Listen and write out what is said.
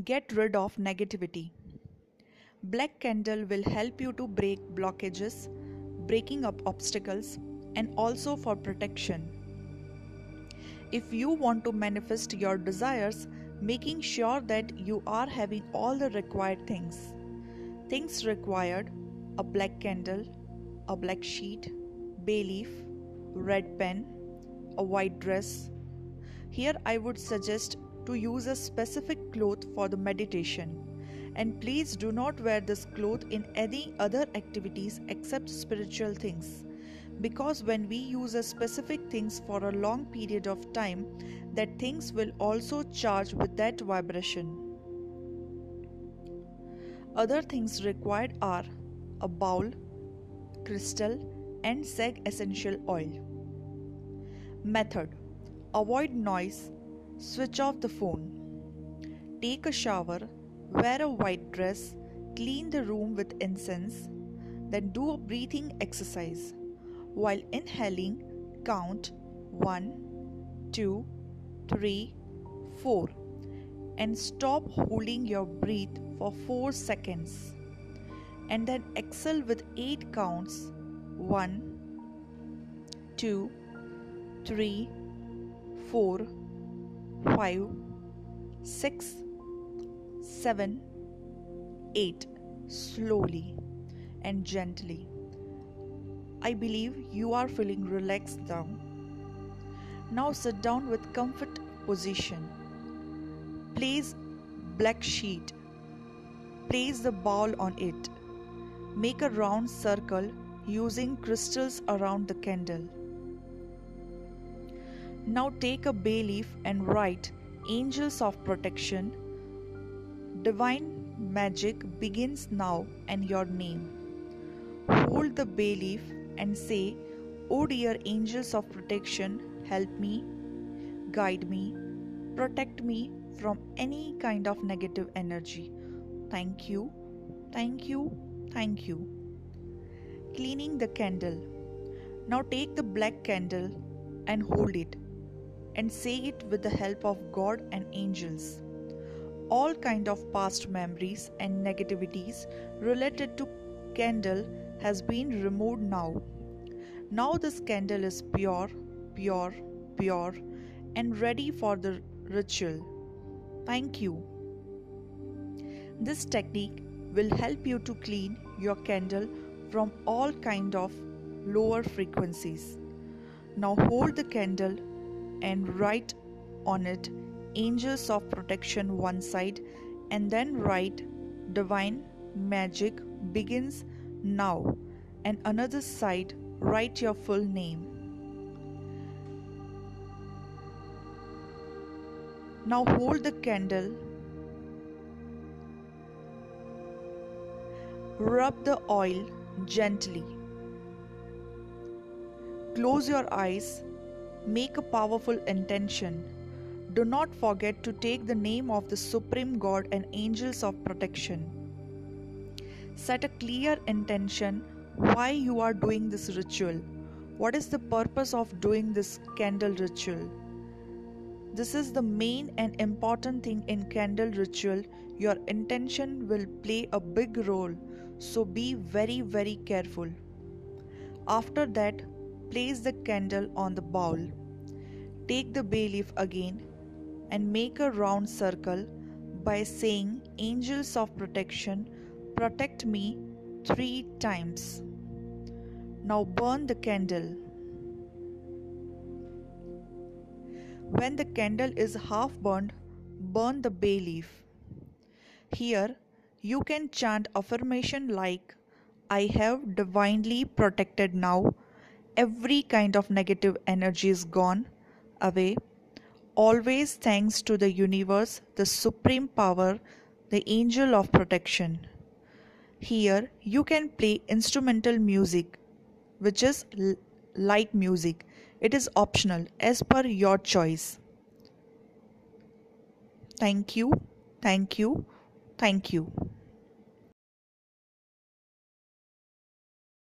Get rid of negativity. Black candle will help you to break blockages, breaking up obstacles, and also for protection. If you want to manifest your desires, making sure that you are having all the required things. Things required a black candle, a black sheet, bay leaf, red pen, a white dress. Here I would suggest to use a specific cloth for the meditation. And please do not wear this cloth in any other activities except spiritual things. Because when we use a specific things for a long period of time, that things will also charge with that vibration. Other things required are a bowl, crystal, and sage essential oil. Method Avoid noise, switch off the phone. Take a shower, wear a white dress, clean the room with incense, then do a breathing exercise. While inhaling, count 1, 2, 3, 4 and stop holding your breath for 4 seconds and then exhale with 8 counts 1 2 3 4 5 6 7 8 slowly and gently. I believe you are feeling relaxed now. Now sit down with comfort position. Place black sheet. Place the ball on it. Make a round circle using crystals around the candle now take a bay leaf and write Angels of Protection. Divine magic begins now and your name. Hold the bay leaf and say, Oh dear angels of protection, help me, guide me, protect me from any kind of negative energy. Thank you, thank you, thank you. Cleaning the candle. Now take the black candle and hold it and say it with the help of God and angels. All kind of past memories and negativities related to candle has been removed now. Now this candle is pure, pure, pure and ready for the ritual. Thank you. This technique will help you to clean your candle from all kind of lower frequencies. Now hold the candle and write on it angels of protection one side and then write divine magic begins now and another side write your full name. Now hold the candle rub the oil gently. Close your eyes Make a powerful intention. Do not forget to take the name of the Supreme God and angels of protection. Set a clear intention why you are doing this ritual. What is the purpose of doing this candle ritual? This is the main and important thing in candle ritual. Your intention will play a big role, so be very, very careful. After that, Place the candle on the bowl. Take the bay leaf again and make a round circle by saying, Angels of protection, protect me three times. Now burn the candle. When the candle is half burned, burn the bay leaf. Here, you can chant affirmation like, I have divinely protected now every kind of negative energy is gone away. Always thanks to the universe, the supreme power, the angel of protection. Here you can play instrumental music, which is light music. It is optional as per your choice. Thank you, thank you, thank you.